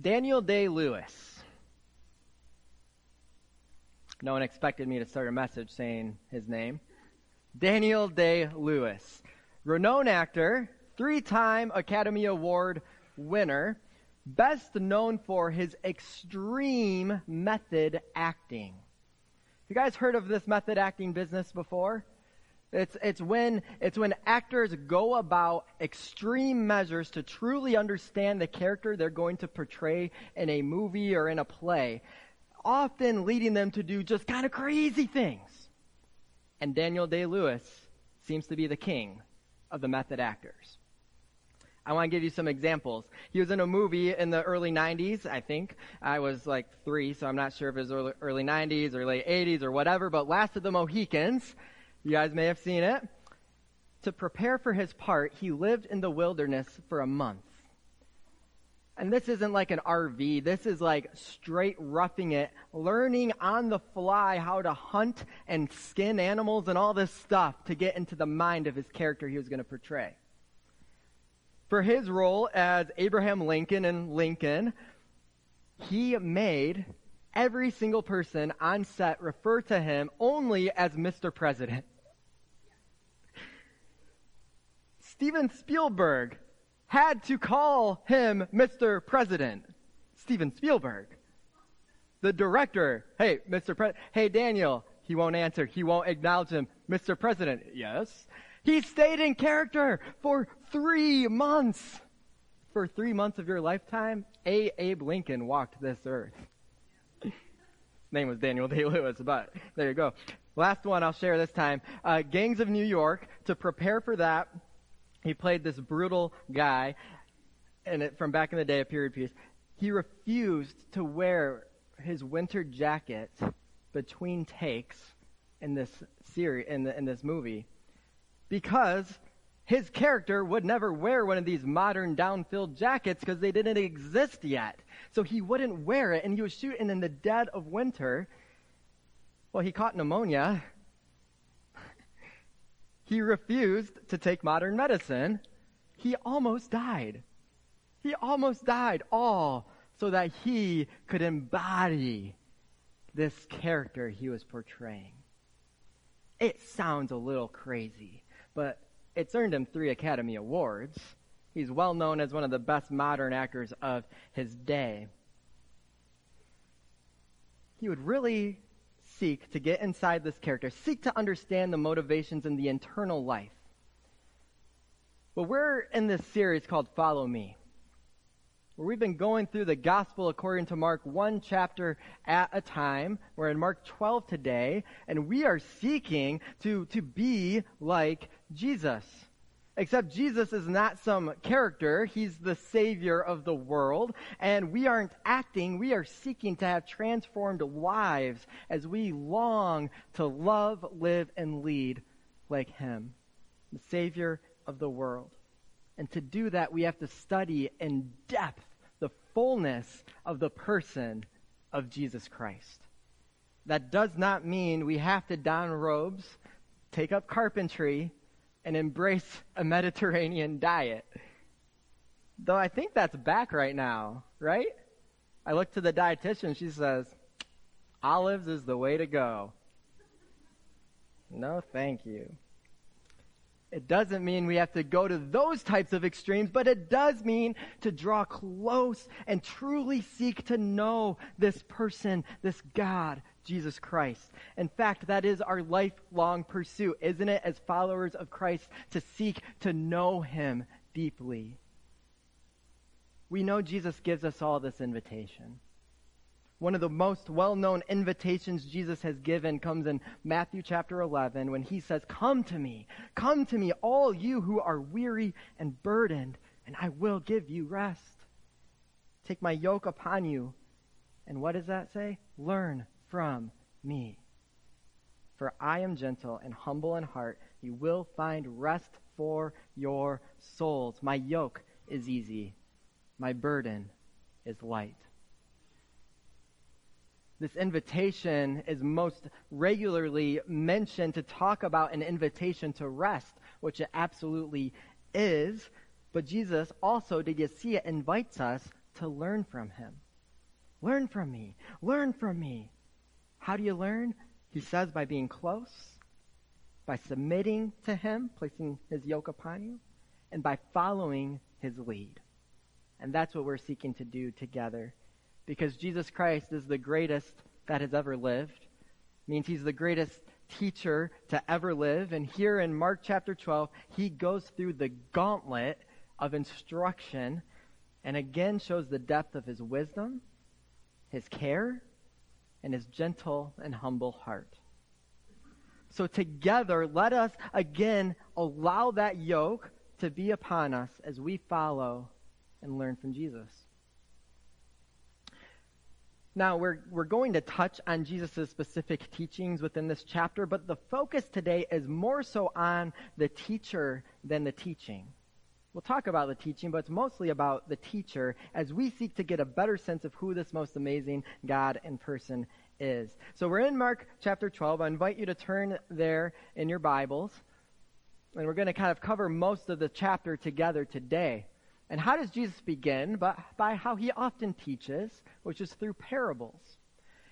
Daniel Day Lewis. No one expected me to start a message saying his name. Daniel Day Lewis. Renowned actor, three time Academy Award winner, best known for his extreme method acting. You guys heard of this method acting business before? It's, it's when, it's when actors go about extreme measures to truly understand the character they're going to portray in a movie or in a play, often leading them to do just kind of crazy things. And Daniel Day-Lewis seems to be the king of the method actors. I want to give you some examples. He was in a movie in the early 90s, I think. I was like three, so I'm not sure if it was early, early 90s or late 80s or whatever, but Last of the Mohicans you guys may have seen it. To prepare for his part, he lived in the wilderness for a month. And this isn't like an RV. This is like straight roughing it, learning on the fly how to hunt and skin animals and all this stuff to get into the mind of his character he was going to portray. For his role as Abraham Lincoln in Lincoln, he made every single person on set refer to him only as Mr. President. Steven Spielberg had to call him Mr. President. Steven Spielberg. The director, hey, Mr. President, hey, Daniel, he won't answer. He won't acknowledge him. Mr. President, yes. He stayed in character for three months. For three months of your lifetime, A. Abe Lincoln walked this earth. name was Daniel Day Lewis, but there you go. Last one I'll share this time. Uh, Gangs of New York, to prepare for that, he played this brutal guy, and it, from back in the day, a period piece. He refused to wear his winter jacket between takes in this series, in, the, in this movie, because his character would never wear one of these modern down-filled jackets because they didn't exist yet. So he wouldn't wear it, and he was shooting in the dead of winter. Well, he caught pneumonia he refused to take modern medicine. He almost died. He almost died, all so that he could embody this character he was portraying. It sounds a little crazy, but it's earned him three Academy Awards. He's well known as one of the best modern actors of his day. He would really seek to get inside this character, seek to understand the motivations and the internal life. But we're in this series called Follow Me, where we've been going through the gospel according to Mark one chapter at a time. We're in Mark 12 today, and we are seeking to, to be like Jesus. Except Jesus is not some character. He's the savior of the world. And we aren't acting. We are seeking to have transformed lives as we long to love, live, and lead like him. The savior of the world. And to do that, we have to study in depth the fullness of the person of Jesus Christ. That does not mean we have to don robes, take up carpentry, and embrace a Mediterranean diet. Though I think that's back right now, right? I look to the dietitian, she says, olives is the way to go. No, thank you. It doesn't mean we have to go to those types of extremes, but it does mean to draw close and truly seek to know this person, this God, Jesus Christ. In fact, that is our lifelong pursuit, isn't it, as followers of Christ, to seek to know Him deeply? We know Jesus gives us all this invitation. One of the most well-known invitations Jesus has given comes in Matthew chapter 11 when he says, Come to me, come to me, all you who are weary and burdened, and I will give you rest. Take my yoke upon you. And what does that say? Learn from me. For I am gentle and humble in heart. You will find rest for your souls. My yoke is easy. My burden is light. This invitation is most regularly mentioned to talk about an invitation to rest, which it absolutely is. But Jesus also, did you see it, invites us to learn from him. Learn from me. Learn from me. How do you learn? He says by being close, by submitting to him, placing his yoke upon you, and by following his lead. And that's what we're seeking to do together. Because Jesus Christ is the greatest that has ever lived. means he's the greatest teacher to ever live. And here in Mark chapter 12, he goes through the gauntlet of instruction and again shows the depth of his wisdom, his care, and his gentle and humble heart. So together, let us again allow that yoke to be upon us as we follow and learn from Jesus. Now, we're, we're going to touch on Jesus' specific teachings within this chapter, but the focus today is more so on the teacher than the teaching. We'll talk about the teaching, but it's mostly about the teacher as we seek to get a better sense of who this most amazing God and person is. So we're in Mark chapter 12. I invite you to turn there in your Bibles. And we're going to kind of cover most of the chapter together today. And how does Jesus begin? But by how he often teaches, which is through parables.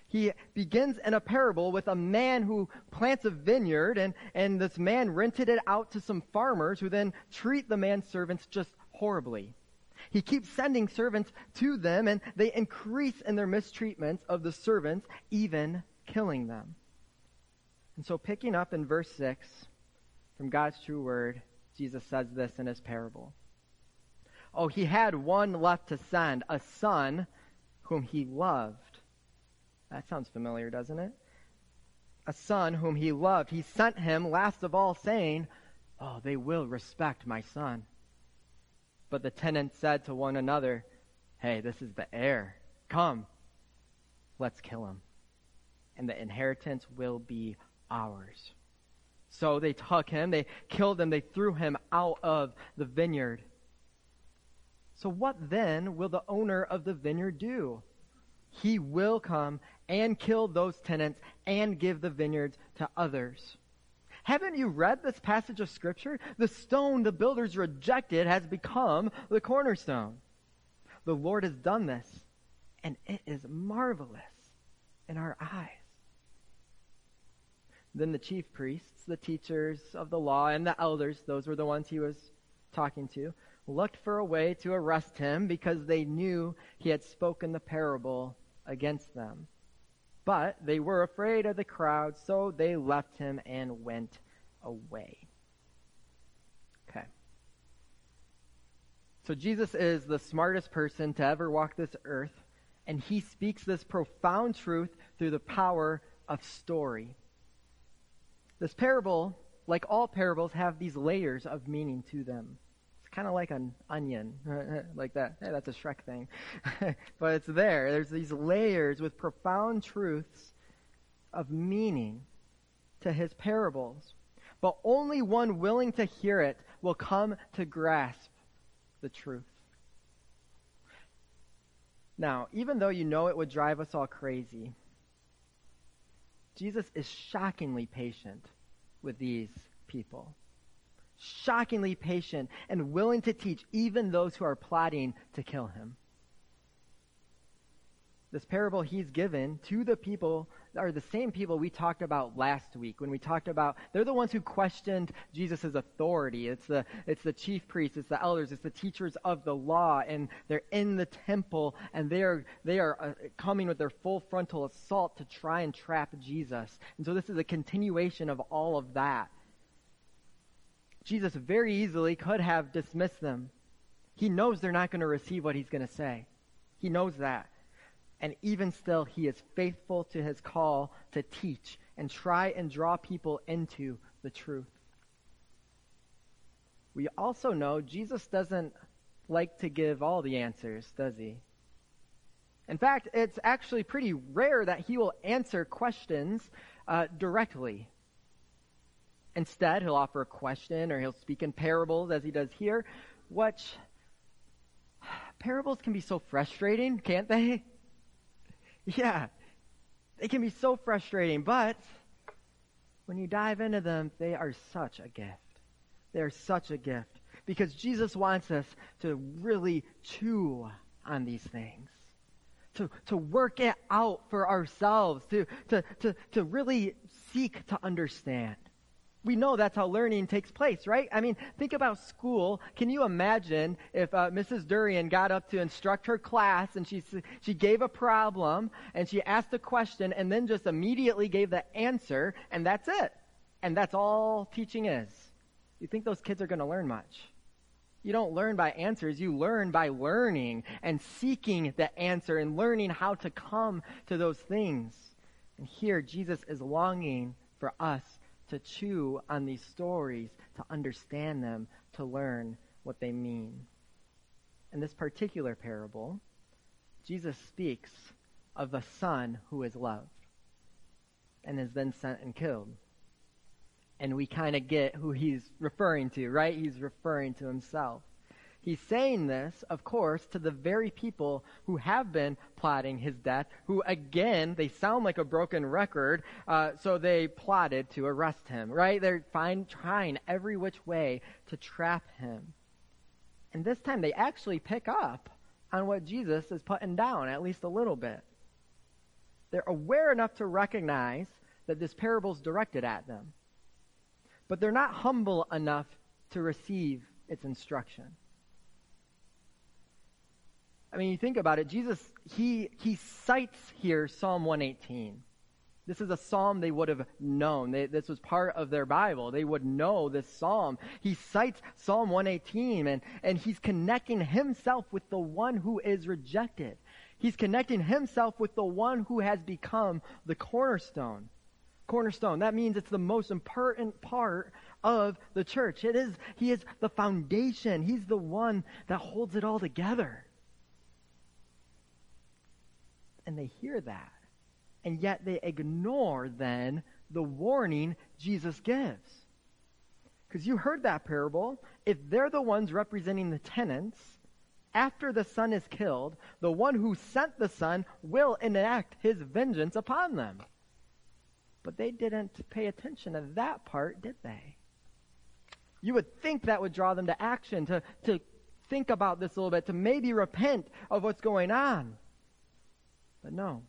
He begins in a parable with a man who plants a vineyard, and, and this man rented it out to some farmers who then treat the man's servants just horribly. He keeps sending servants to them, and they increase in their mistreatments of the servants, even killing them. And so, picking up in verse 6 from God's true word, Jesus says this in his parable. Oh, he had one left to send, a son whom he loved. That sounds familiar, doesn't it? A son whom he loved. He sent him last of all, saying, Oh, they will respect my son. But the tenants said to one another, Hey, this is the heir. Come, let's kill him. And the inheritance will be ours. So they took him, they killed him, they threw him out of the vineyard. So, what then will the owner of the vineyard do? He will come and kill those tenants and give the vineyards to others. Haven't you read this passage of Scripture? The stone the builders rejected has become the cornerstone. The Lord has done this, and it is marvelous in our eyes. Then the chief priests, the teachers of the law, and the elders, those were the ones he was talking to, looked for a way to arrest him because they knew he had spoken the parable against them. But they were afraid of the crowd, so they left him and went away. Okay. So Jesus is the smartest person to ever walk this earth, and he speaks this profound truth through the power of story. This parable, like all parables, have these layers of meaning to them kind of like an onion, like that. Hey, that's a Shrek thing. but it's there. There's these layers with profound truths of meaning to his parables. But only one willing to hear it will come to grasp the truth. Now, even though you know it would drive us all crazy, Jesus is shockingly patient with these people shockingly patient, and willing to teach even those who are plotting to kill him. This parable he's given to the people are the same people we talked about last week when we talked about they're the ones who questioned Jesus' authority. It's the it's the chief priests, it's the elders, it's the teachers of the law, and they're in the temple and they are they are uh, coming with their full frontal assault to try and trap Jesus. And so this is a continuation of all of that. Jesus very easily could have dismissed them. He knows they're not going to receive what he's going to say. He knows that. And even still, he is faithful to his call to teach and try and draw people into the truth. We also know Jesus doesn't like to give all the answers, does he? In fact, it's actually pretty rare that he will answer questions uh, directly. Instead, he'll offer a question or he'll speak in parables as he does here, which parables can be so frustrating, can't they? Yeah, they can be so frustrating, but when you dive into them, they are such a gift. They are such a gift because Jesus wants us to really chew on these things. To, to work it out for ourselves, to, to, to, to really seek to understand. We know that's how learning takes place, right? I mean, think about school. Can you imagine if uh, Mrs. Durian got up to instruct her class and she, she gave a problem and she asked a question and then just immediately gave the answer and that's it? And that's all teaching is. You think those kids are going to learn much? You don't learn by answers. You learn by learning and seeking the answer and learning how to come to those things. And here, Jesus is longing for us to chew on these stories, to understand them, to learn what they mean. In this particular parable, Jesus speaks of the son who is loved and is then sent and killed. And we kind of get who he's referring to, right? He's referring to himself. He's saying this, of course, to the very people who have been plotting his death, who again, they sound like a broken record, uh, so they plotted to arrest him, right? They're find, trying every which way to trap him. And this time they actually pick up on what Jesus is putting down, at least a little bit. They're aware enough to recognize that this parable is directed at them, but they're not humble enough to receive its instruction. I mean, you think about it, Jesus, he, he cites here Psalm 118. This is a psalm they would have known. They, this was part of their Bible. They would know this psalm. He cites Psalm 118 and, and he's connecting himself with the one who is rejected. He's connecting himself with the one who has become the cornerstone. Cornerstone. That means it's the most important part of the church. It is, he is the foundation. He's the one that holds it all together and they hear that. And yet they ignore then the warning Jesus gives. Because you heard that parable. If they're the ones representing the tenants, after the son is killed, the one who sent the son will enact his vengeance upon them. But they didn't pay attention to that part, did they? You would think that would draw them to action, to, to think about this a little bit, to maybe repent of what's going on. But no.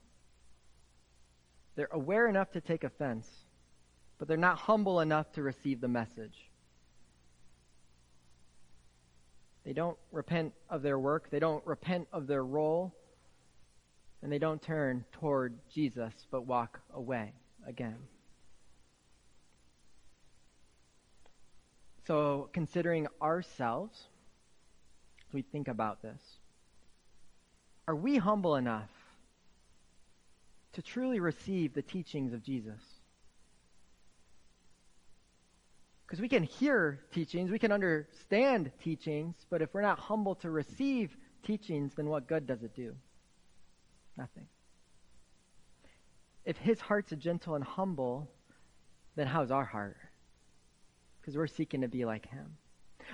They're aware enough to take offense, but they're not humble enough to receive the message. They don't repent of their work, they don't repent of their role, and they don't turn toward Jesus, but walk away again. So, considering ourselves, we think about this. Are we humble enough to truly receive the teachings of Jesus. Because we can hear teachings, we can understand teachings, but if we're not humble to receive teachings, then what good does it do? Nothing. If his heart's gentle and humble, then how's our heart? Because we're seeking to be like him.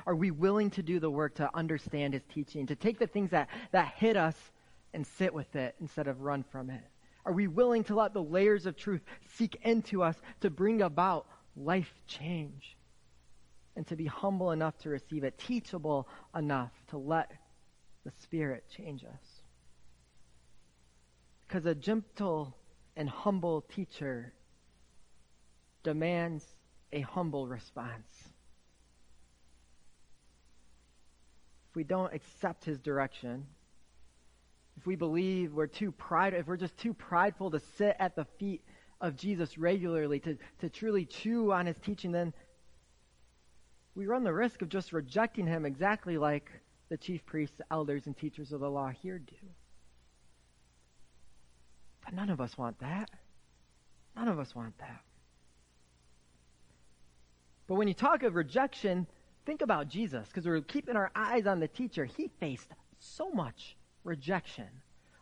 Are we willing to do the work to understand his teaching, to take the things that, that hit us and sit with it instead of run from it? Are we willing to let the layers of truth seek into us to bring about life change? And to be humble enough to receive it, teachable enough to let the Spirit change us. Because a gentle and humble teacher demands a humble response. If we don't accept his direction, if we believe we're too pride, if we're just too prideful to sit at the feet of Jesus regularly, to, to truly chew on his teaching, then we run the risk of just rejecting him exactly like the chief priests, elders, and teachers of the law here do. But none of us want that. None of us want that. But when you talk of rejection, think about Jesus, because we're keeping our eyes on the teacher. He faced so much rejection.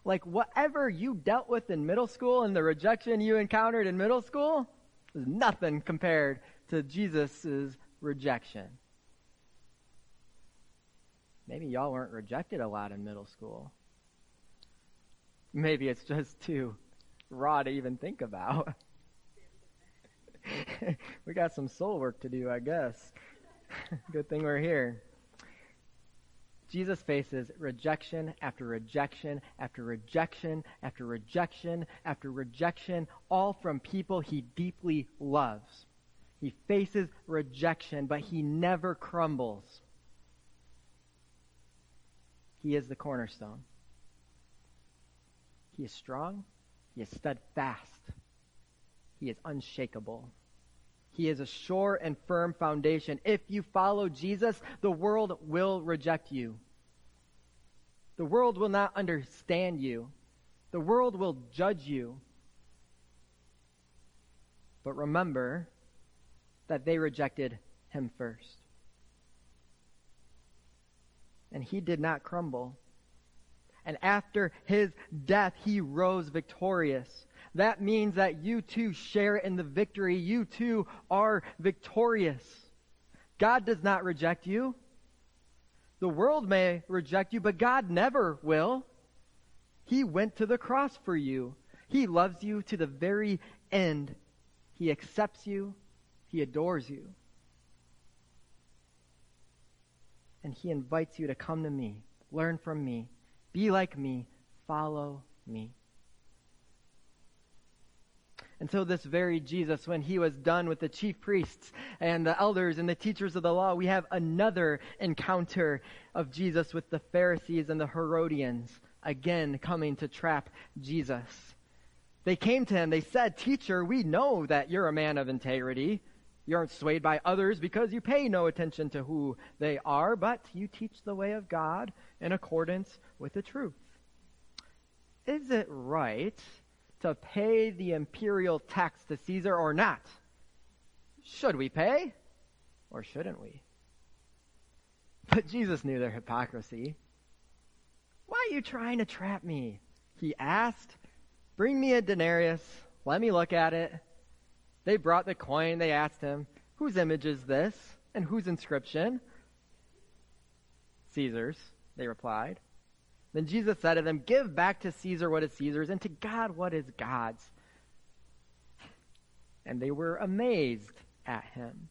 Like whatever you dealt with in middle school and the rejection you encountered in middle school is nothing compared to Jesus' rejection. Maybe y'all weren't rejected a lot in middle school. Maybe it's just too raw to even think about. we got some soul work to do, I guess. Good thing we're here. Jesus faces rejection after rejection after rejection after rejection after rejection, all from people he deeply loves. He faces rejection, but he never crumbles. He is the cornerstone. He is strong. He is steadfast. He is unshakable. He is a sure and firm foundation. If you follow Jesus, the world will reject you. The world will not understand you. The world will judge you. But remember, that they rejected him first. And he did not crumble. And after his death, he rose victorious. That means that you too share in the victory. You too are victorious. God does not reject you. The world may reject you, but God never will. He went to the cross for you. He loves you to the very end. He accepts you he adores you. And He invites you to come to me, learn from me, be like me, follow me. And so, this very Jesus, when he was done with the chief priests and the elders and the teachers of the law, we have another encounter of Jesus with the Pharisees and the Herodians, again coming to trap Jesus. They came to him, they said, Teacher, we know that you're a man of integrity. You aren't swayed by others because you pay no attention to who they are, but you teach the way of God in accordance with the truth. Is it right to pay the imperial tax to Caesar or not? Should we pay or shouldn't we? But Jesus knew their hypocrisy. Why are you trying to trap me? He asked. Bring me a denarius. Let me look at it. They brought the coin. They asked him, Whose image is this? And whose inscription? Caesar's, they replied. Then Jesus said to them, Give back to Caesar what is Caesar's, and to God what is God's. And they were amazed at him.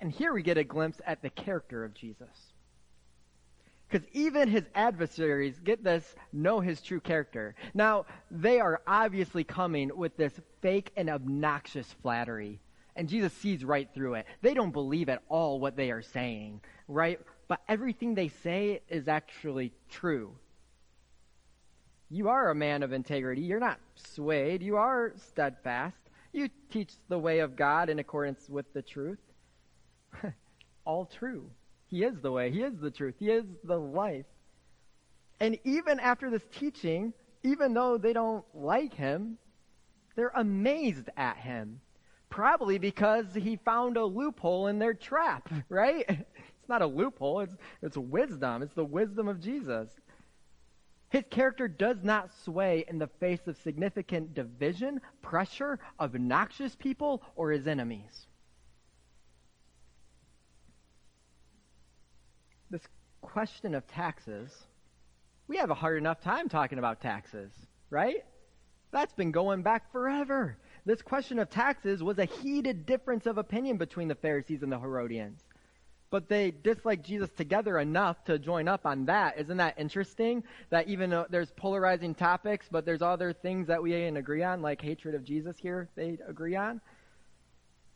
And here we get a glimpse at the character of Jesus. Because even his adversaries, get this, know his true character. Now, they are obviously coming with this fake and obnoxious flattery. And Jesus sees right through it. They don't believe at all what they are saying, right? But everything they say is actually true. You are a man of integrity. You're not swayed. You are steadfast. You teach the way of God in accordance with the truth. all true. He is the way. He is the truth. He is the life. And even after this teaching, even though they don't like him, they're amazed at him. Probably because he found a loophole in their trap, right? It's not a loophole, it's, it's wisdom. It's the wisdom of Jesus. His character does not sway in the face of significant division, pressure, obnoxious people, or his enemies. this question of taxes, we have a hard enough time talking about taxes, right? That's been going back forever. This question of taxes was a heated difference of opinion between the Pharisees and the Herodians. But they dislike Jesus together enough to join up on that. Isn't that interesting? That even though there's polarizing topics, but there's other things that we agree on, like hatred of Jesus here, they agree on.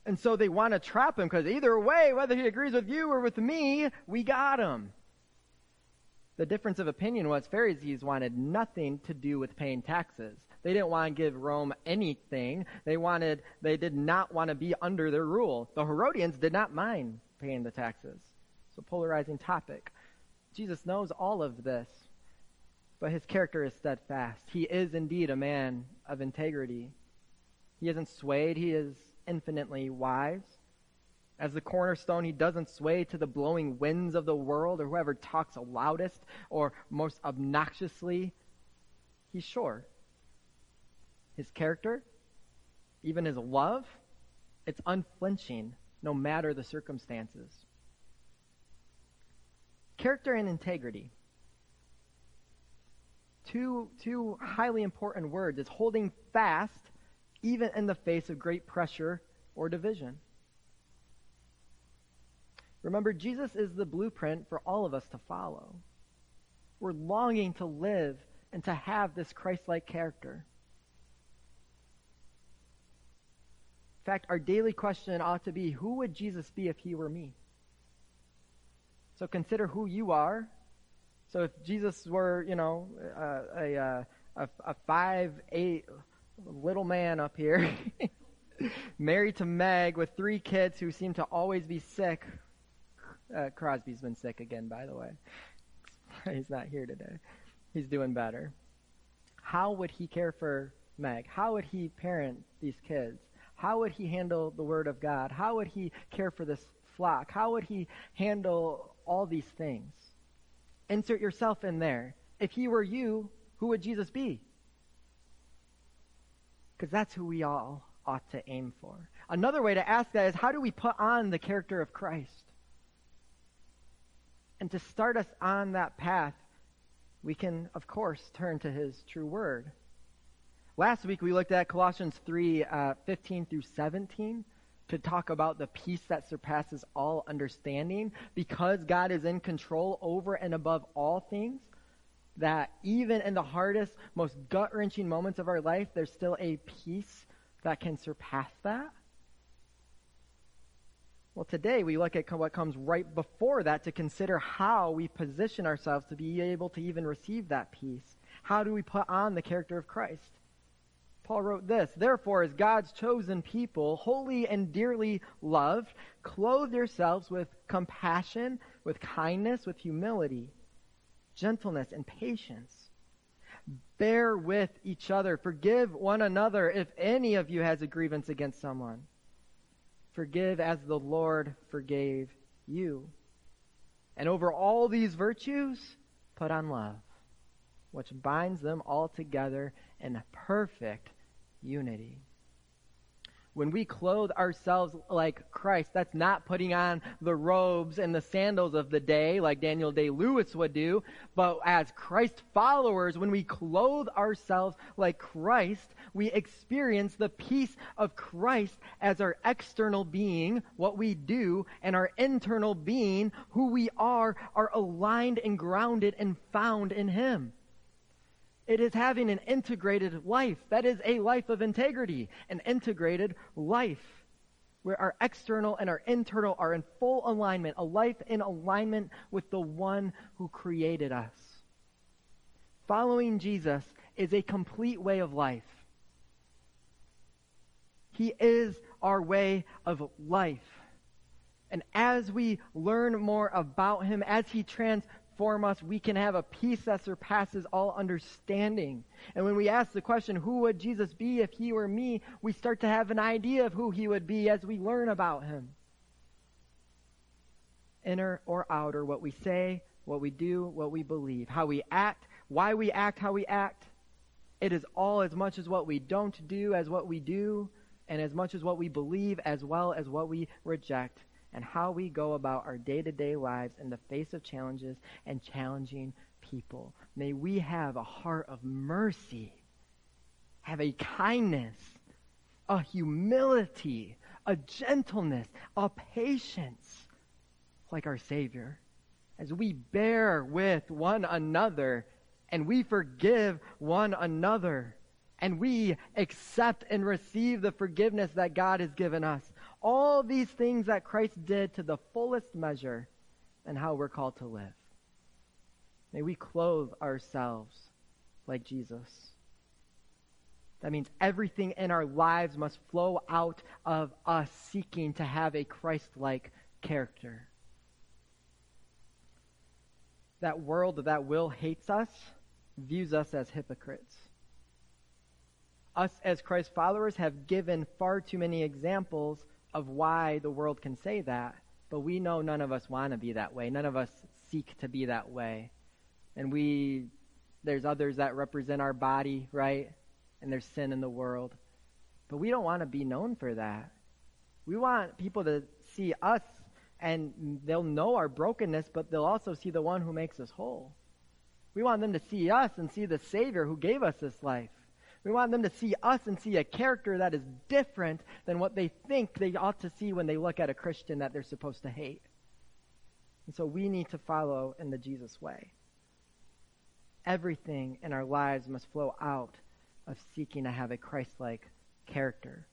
And so they want to trap him because either way, whether he agrees with you or with me, we got him. The difference of opinion was Pharisees wanted nothing to do with paying taxes. They didn't want to give Rome anything. They wanted, they did not want to be under their rule. The Herodians did not mind paying the taxes. So polarizing topic. Jesus knows all of this, but his character is steadfast. He is indeed a man of integrity. He isn't swayed. He is infinitely wise. As the cornerstone, he doesn't sway to the blowing winds of the world or whoever talks loudest or most obnoxiously. He's sure. His character, even his love, it's unflinching no matter the circumstances. Character and integrity. Two, two highly important words. It's holding fast even in the face of great pressure or division. Remember, Jesus is the blueprint for all of us to follow. We're longing to live and to have this Christ like character. Fact, our daily question ought to be who would Jesus be if he were me? So consider who you are. So if Jesus were, you know, uh, a, a, a five, eight little man up here, married to Meg with three kids who seem to always be sick. Uh, Crosby's been sick again, by the way. He's not here today. He's doing better. How would he care for Meg? How would he parent these kids? How would he handle the Word of God? How would he care for this flock? How would he handle all these things? Insert yourself in there. If he were you, who would Jesus be? Because that's who we all ought to aim for. Another way to ask that is how do we put on the character of Christ? And to start us on that path, we can, of course, turn to his true word. Last week we looked at Colossians 3 uh, 15 through 17 to talk about the peace that surpasses all understanding because God is in control over and above all things. That even in the hardest, most gut wrenching moments of our life, there's still a peace that can surpass that. Well, today we look at what comes right before that to consider how we position ourselves to be able to even receive that peace. How do we put on the character of Christ? Paul wrote this Therefore, as God's chosen people, holy and dearly loved, clothe yourselves with compassion, with kindness, with humility, gentleness, and patience. Bear with each other. Forgive one another if any of you has a grievance against someone. Forgive as the Lord forgave you. And over all these virtues, put on love, which binds them all together in perfect unity when we clothe ourselves like Christ, that's not putting on the robes and the sandals of the day like Daniel Day Lewis would do, but as Christ followers, when we clothe ourselves like Christ, we experience the peace of Christ as our external being, what we do, and our internal being, who we are, are aligned and grounded and found in Him. It is having an integrated life. That is a life of integrity, an integrated life where our external and our internal are in full alignment, a life in alignment with the one who created us. Following Jesus is a complete way of life. He is our way of life. And as we learn more about him, as he trans transform us, we can have a peace that surpasses all understanding. And when we ask the question, who would Jesus be if he were me, we start to have an idea of who he would be as we learn about him. Inner or outer, what we say, what we do, what we believe, how we act, why we act, how we act. It is all as much as what we don't do as what we do, and as much as what we believe as well as what we reject and how we go about our day to day lives in the face of challenges and challenging people. May we have a heart of mercy, have a kindness, a humility, a gentleness, a patience like our Savior. As we bear with one another and we forgive one another and we accept and receive the forgiveness that God has given us all these things that Christ did to the fullest measure and how we're called to live. May we clothe ourselves like Jesus. That means everything in our lives must flow out of us seeking to have a Christ like character. That world that will hates us views us as hypocrites. Us as Christ followers have given far too many examples of why the world can say that, but we know none of us want to be that way. None of us seek to be that way. And we, there's others that represent our body, right? And there's sin in the world. But we don't want to be known for that. We want people to see us and they'll know our brokenness, but they'll also see the one who makes us whole. We want them to see us and see the Savior who gave us this life. We want them to see us and see a character that is different than what they think they ought to see when they look at a Christian that they're supposed to hate. And so we need to follow in the Jesus way. Everything in our lives must flow out of seeking to have a Christ like character.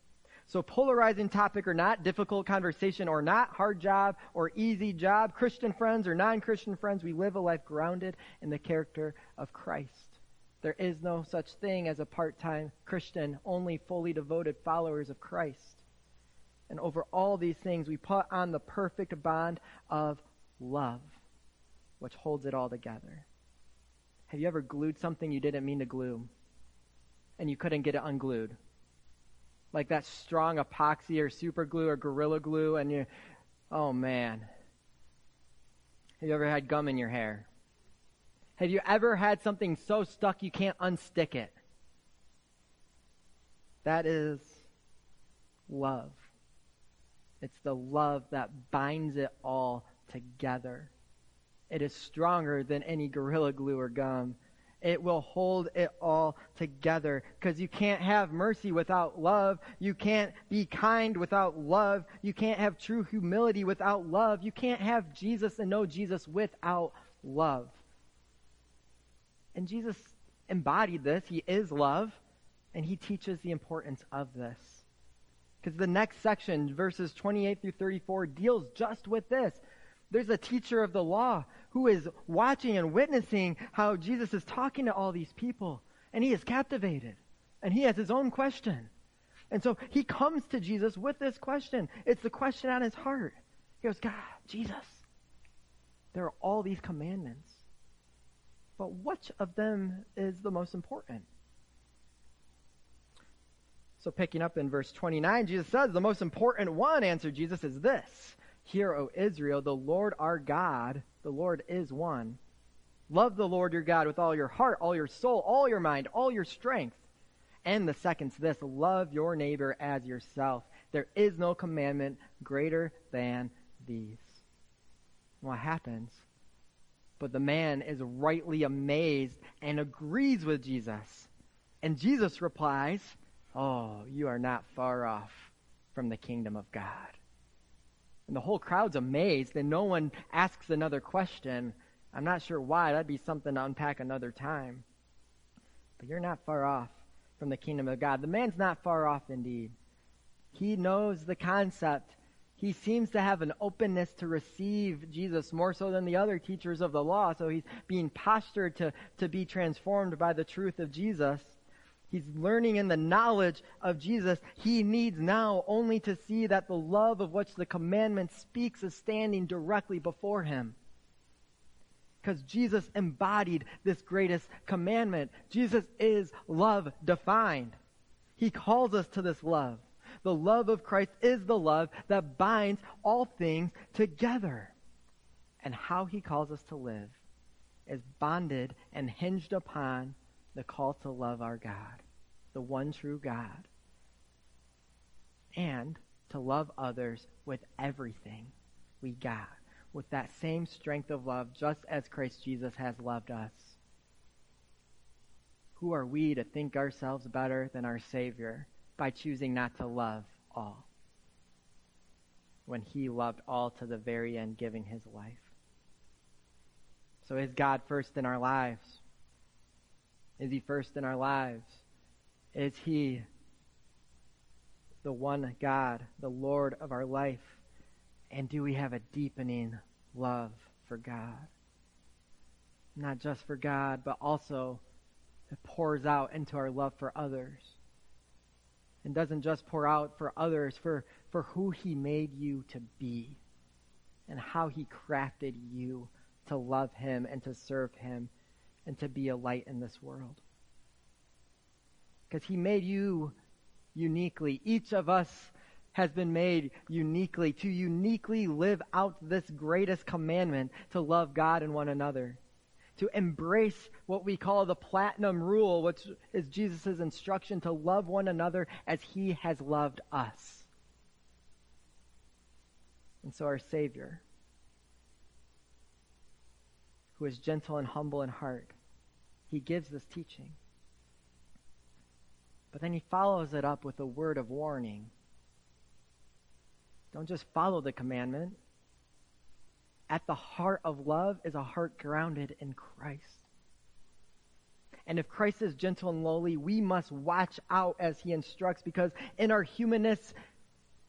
So, polarizing topic or not, difficult conversation or not, hard job or easy job, Christian friends or non Christian friends, we live a life grounded in the character of Christ. There is no such thing as a part time Christian, only fully devoted followers of Christ. And over all these things, we put on the perfect bond of love, which holds it all together. Have you ever glued something you didn't mean to glue and you couldn't get it unglued? like that strong epoxy or super glue or gorilla glue and you oh man have you ever had gum in your hair have you ever had something so stuck you can't unstick it that is love it's the love that binds it all together it is stronger than any gorilla glue or gum it will hold it all together. Because you can't have mercy without love. You can't be kind without love. You can't have true humility without love. You can't have Jesus and know Jesus without love. And Jesus embodied this. He is love. And he teaches the importance of this. Because the next section, verses 28 through 34, deals just with this. There's a teacher of the law who is watching and witnessing how Jesus is talking to all these people. And he is captivated. And he has his own question. And so he comes to Jesus with this question. It's the question on his heart. He goes, God, Jesus, there are all these commandments. But which of them is the most important? So, picking up in verse 29, Jesus says, The most important one, answered Jesus, is this Hear, O Israel, the Lord our God the Lord is one. Love the Lord your God with all your heart, all your soul, all your mind, all your strength. And the second's this love your neighbor as yourself. There is no commandment greater than these. What happens? But the man is rightly amazed and agrees with Jesus. And Jesus replies, Oh, you are not far off from the kingdom of God. And the whole crowd's amazed, and no one asks another question. I'm not sure why. That'd be something to unpack another time. But you're not far off from the kingdom of God. The man's not far off indeed. He knows the concept. He seems to have an openness to receive Jesus more so than the other teachers of the law. So he's being postured to, to be transformed by the truth of Jesus. He's learning in the knowledge of Jesus. He needs now only to see that the love of which the commandment speaks is standing directly before him. Because Jesus embodied this greatest commandment. Jesus is love defined. He calls us to this love. The love of Christ is the love that binds all things together. And how he calls us to live is bonded and hinged upon the call to love our God the one true God, and to love others with everything we got, with that same strength of love, just as Christ Jesus has loved us. Who are we to think ourselves better than our Savior by choosing not to love all? When He loved all to the very end, giving His life. So is God first in our lives? Is He first in our lives? Is He the one God, the Lord of our life? And do we have a deepening love for God? Not just for God, but also it pours out into our love for others. And doesn't just pour out for others, for, for who He made you to be and how He crafted you to love Him and to serve Him and to be a light in this world because He made you uniquely. Each of us has been made uniquely to uniquely live out this greatest commandment to love God and one another. To embrace what we call the platinum rule, which is Jesus' instruction to love one another as he has loved us. And so our Savior, who is gentle and humble in heart, he gives this teaching. But then he follows it up with a word of warning. Don't just follow the commandment, At the heart of love is a heart grounded in Christ. And if Christ is gentle and lowly, we must watch out as he instructs because in our humanness,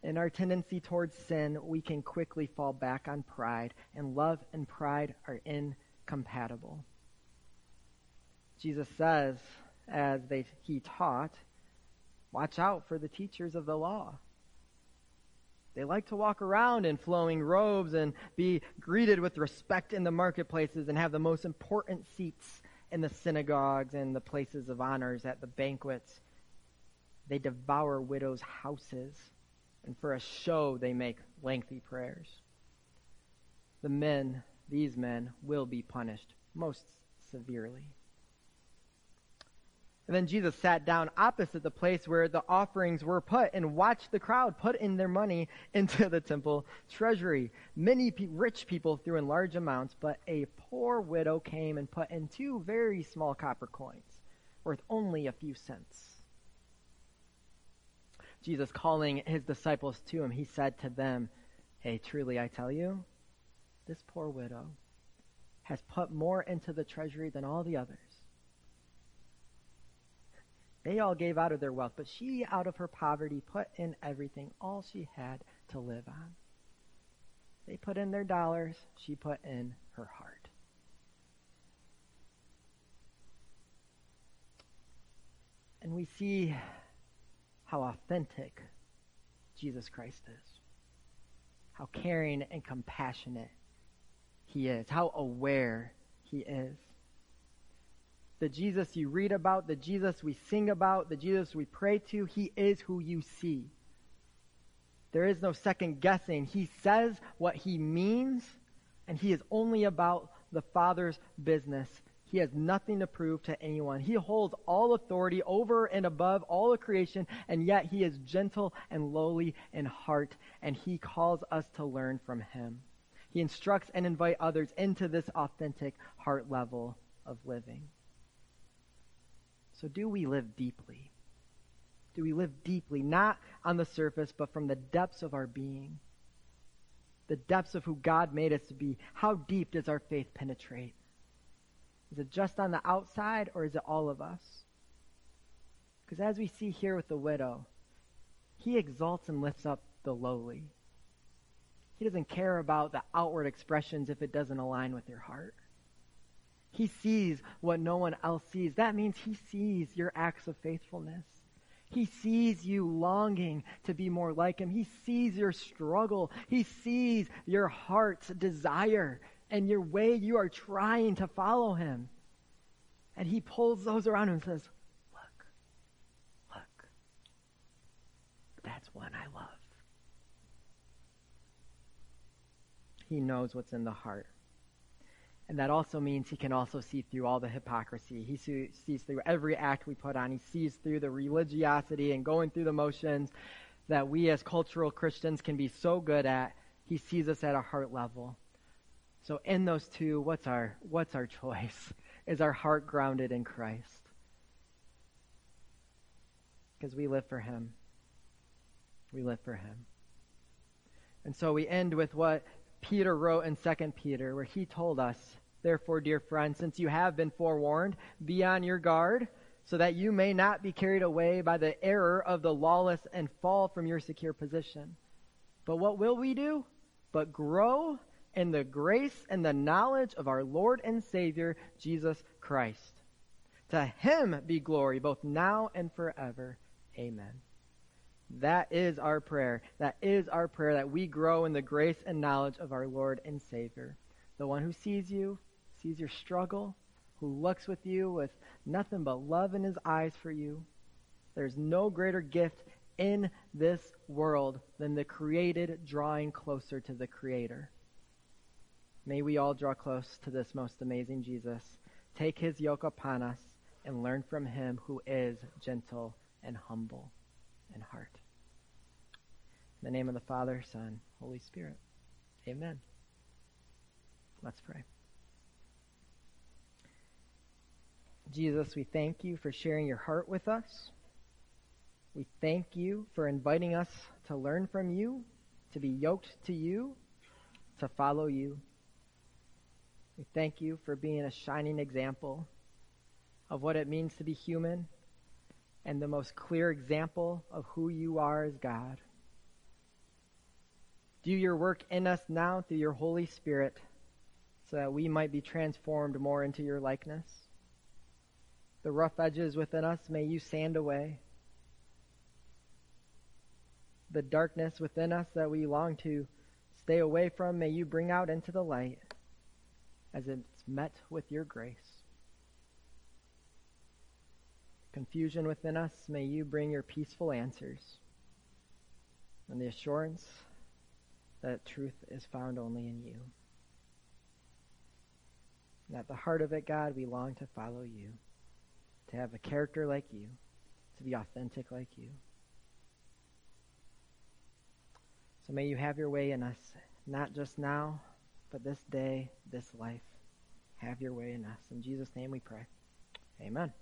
in our tendency towards sin, we can quickly fall back on pride, and love and pride are incompatible. Jesus says, as they, he taught, watch out for the teachers of the law. They like to walk around in flowing robes and be greeted with respect in the marketplaces and have the most important seats in the synagogues and the places of honors at the banquets. They devour widows' houses, and for a show, they make lengthy prayers. The men, these men, will be punished most severely. And then Jesus sat down opposite the place where the offerings were put and watched the crowd put in their money into the temple treasury. Many pe- rich people threw in large amounts, but a poor widow came and put in two very small copper coins, worth only a few cents. Jesus, calling his disciples to him, he said to them, Hey, truly I tell you, this poor widow has put more into the treasury than all the others. They all gave out of their wealth, but she, out of her poverty, put in everything, all she had to live on. They put in their dollars, she put in her heart. And we see how authentic Jesus Christ is, how caring and compassionate he is, how aware he is the Jesus you read about, the Jesus we sing about, the Jesus we pray to, he is who you see. There is no second guessing. He says what he means, and he is only about the Father's business. He has nothing to prove to anyone. He holds all authority over and above all of creation, and yet he is gentle and lowly in heart, and he calls us to learn from him. He instructs and invites others into this authentic heart level of living. So, do we live deeply? Do we live deeply, not on the surface, but from the depths of our being? The depths of who God made us to be. How deep does our faith penetrate? Is it just on the outside, or is it all of us? Because as we see here with the widow, he exalts and lifts up the lowly. He doesn't care about the outward expressions if it doesn't align with your heart. He sees what no one else sees. That means he sees your acts of faithfulness. He sees you longing to be more like him. He sees your struggle. He sees your heart's desire and your way you are trying to follow him. And he pulls those around him and says, Look, look, that's one I love. He knows what's in the heart. And that also means he can also see through all the hypocrisy. He sees through every act we put on. He sees through the religiosity and going through the motions that we as cultural Christians can be so good at. He sees us at a heart level. So in those two, what's our what's our choice? Is our heart grounded in Christ? Because we live for him. We live for him. And so we end with what Peter wrote in 2 Peter, where he told us, Therefore, dear friends, since you have been forewarned, be on your guard, so that you may not be carried away by the error of the lawless and fall from your secure position. But what will we do? But grow in the grace and the knowledge of our Lord and Savior, Jesus Christ. To him be glory both now and forever. Amen. That is our prayer. That is our prayer that we grow in the grace and knowledge of our Lord and Savior. The one who sees you, sees your struggle, who looks with you with nothing but love in his eyes for you. There's no greater gift in this world than the created drawing closer to the Creator. May we all draw close to this most amazing Jesus. Take his yoke upon us and learn from him who is gentle and humble in heart. In the name of the Father, Son, Holy Spirit. Amen. Let's pray. Jesus, we thank you for sharing your heart with us. We thank you for inviting us to learn from you, to be yoked to you, to follow you. We thank you for being a shining example of what it means to be human and the most clear example of who you are as God. Do your work in us now through your Holy Spirit so that we might be transformed more into your likeness. The rough edges within us, may you sand away. The darkness within us that we long to stay away from, may you bring out into the light as it's met with your grace. Confusion within us, may you bring your peaceful answers and the assurance that truth is found only in you. And at the heart of it, God, we long to follow you, to have a character like you, to be authentic like you. So may you have your way in us, not just now, but this day, this life. Have your way in us. In Jesus' name we pray. Amen.